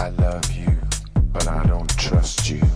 I love you, but I don't trust you.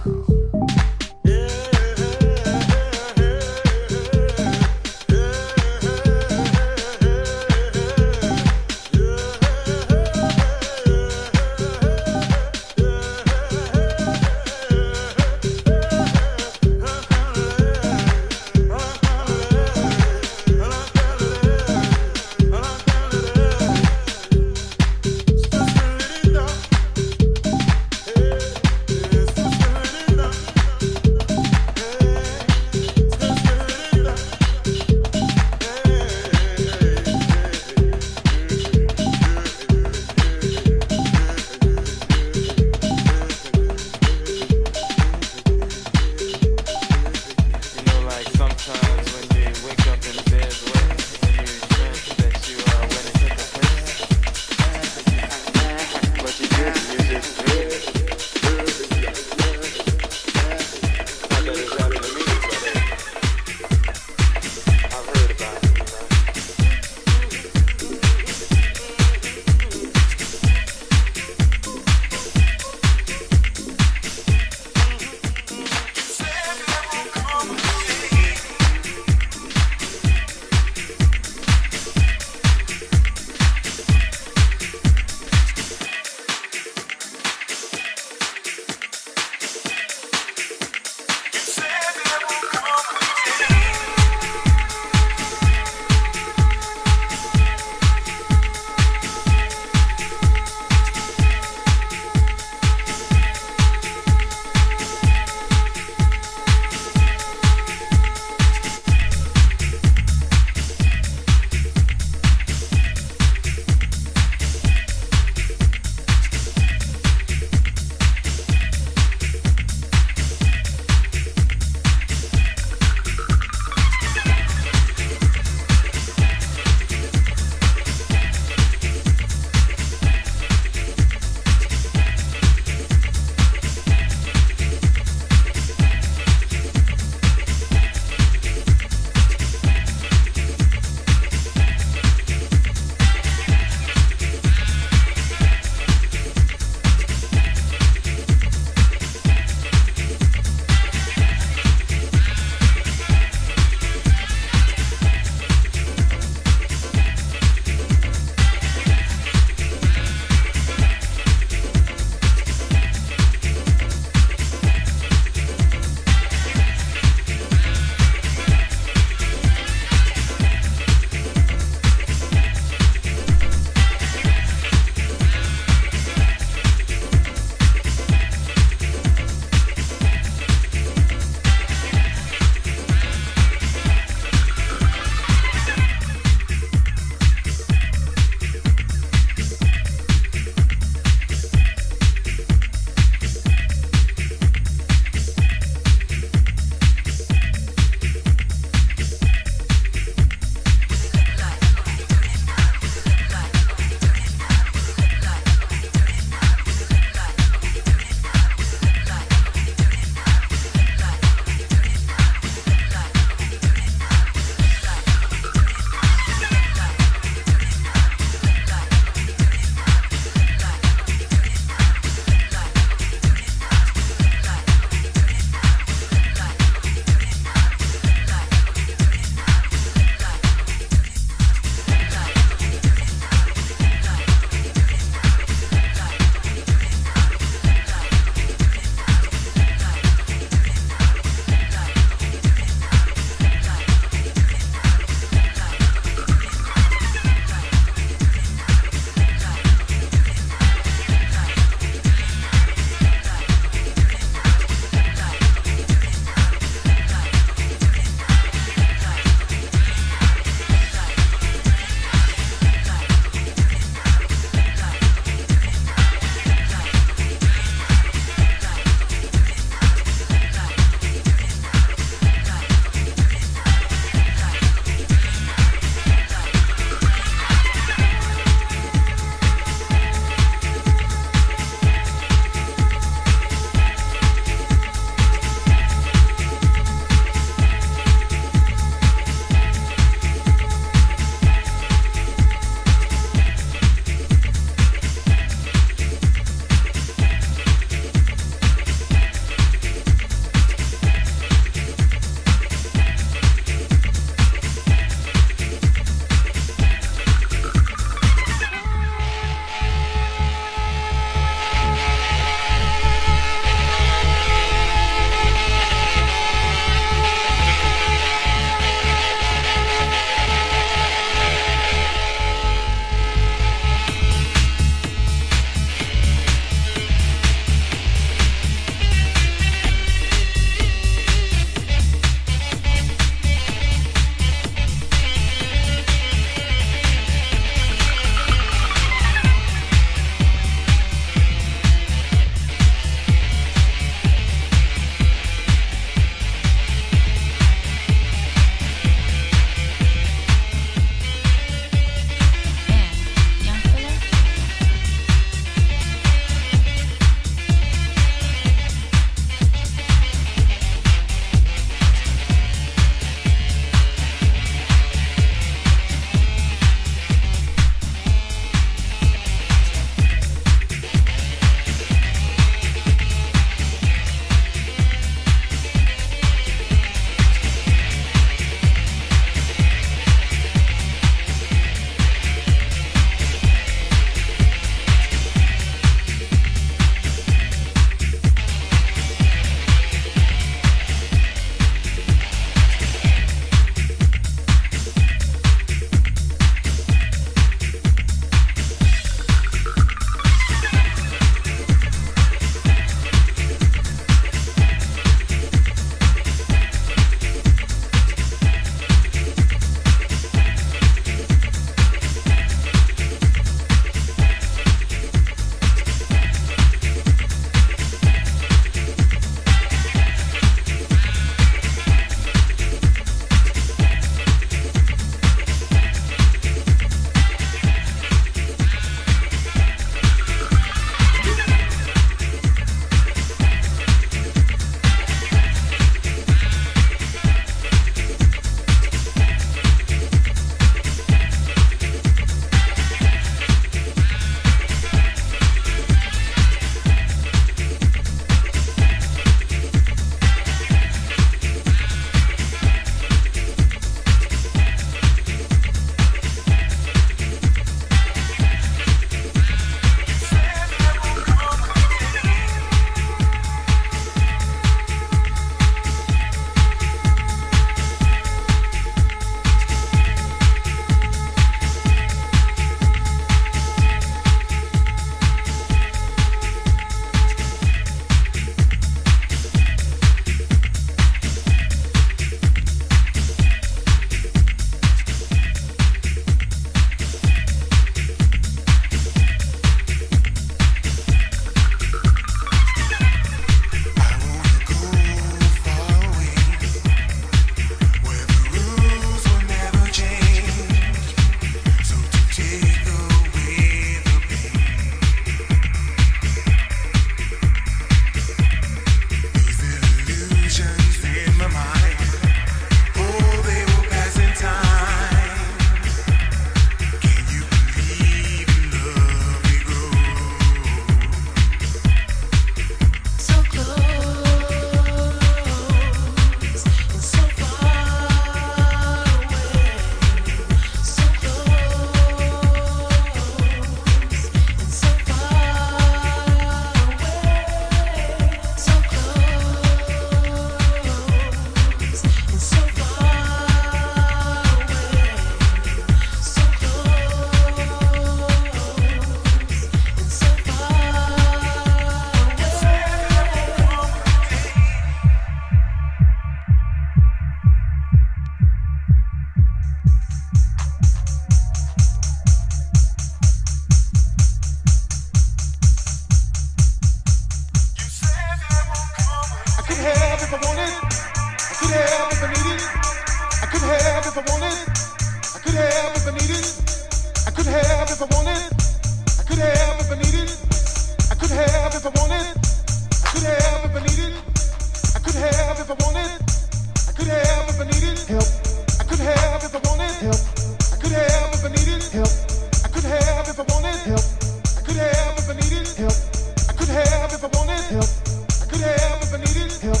help. I could have if I needed help.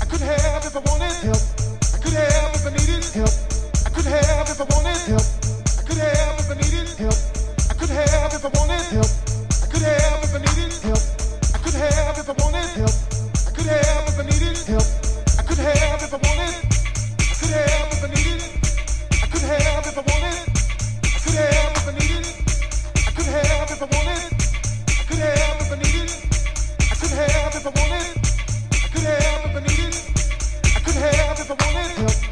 I could have if I wanted help. I could have if I needed help. I could have if I wanted help. I could have if I needed help. I could have if I wanted help. I could have if I needed help. I could have if I wanted help. I could have if I needed help. I could have if I wanted. I could have if I needed. I could have if I wanted. I could have if I needed. I could have if I wanted have if I wanted. I could have if I needed. I could have if I wanted. Help.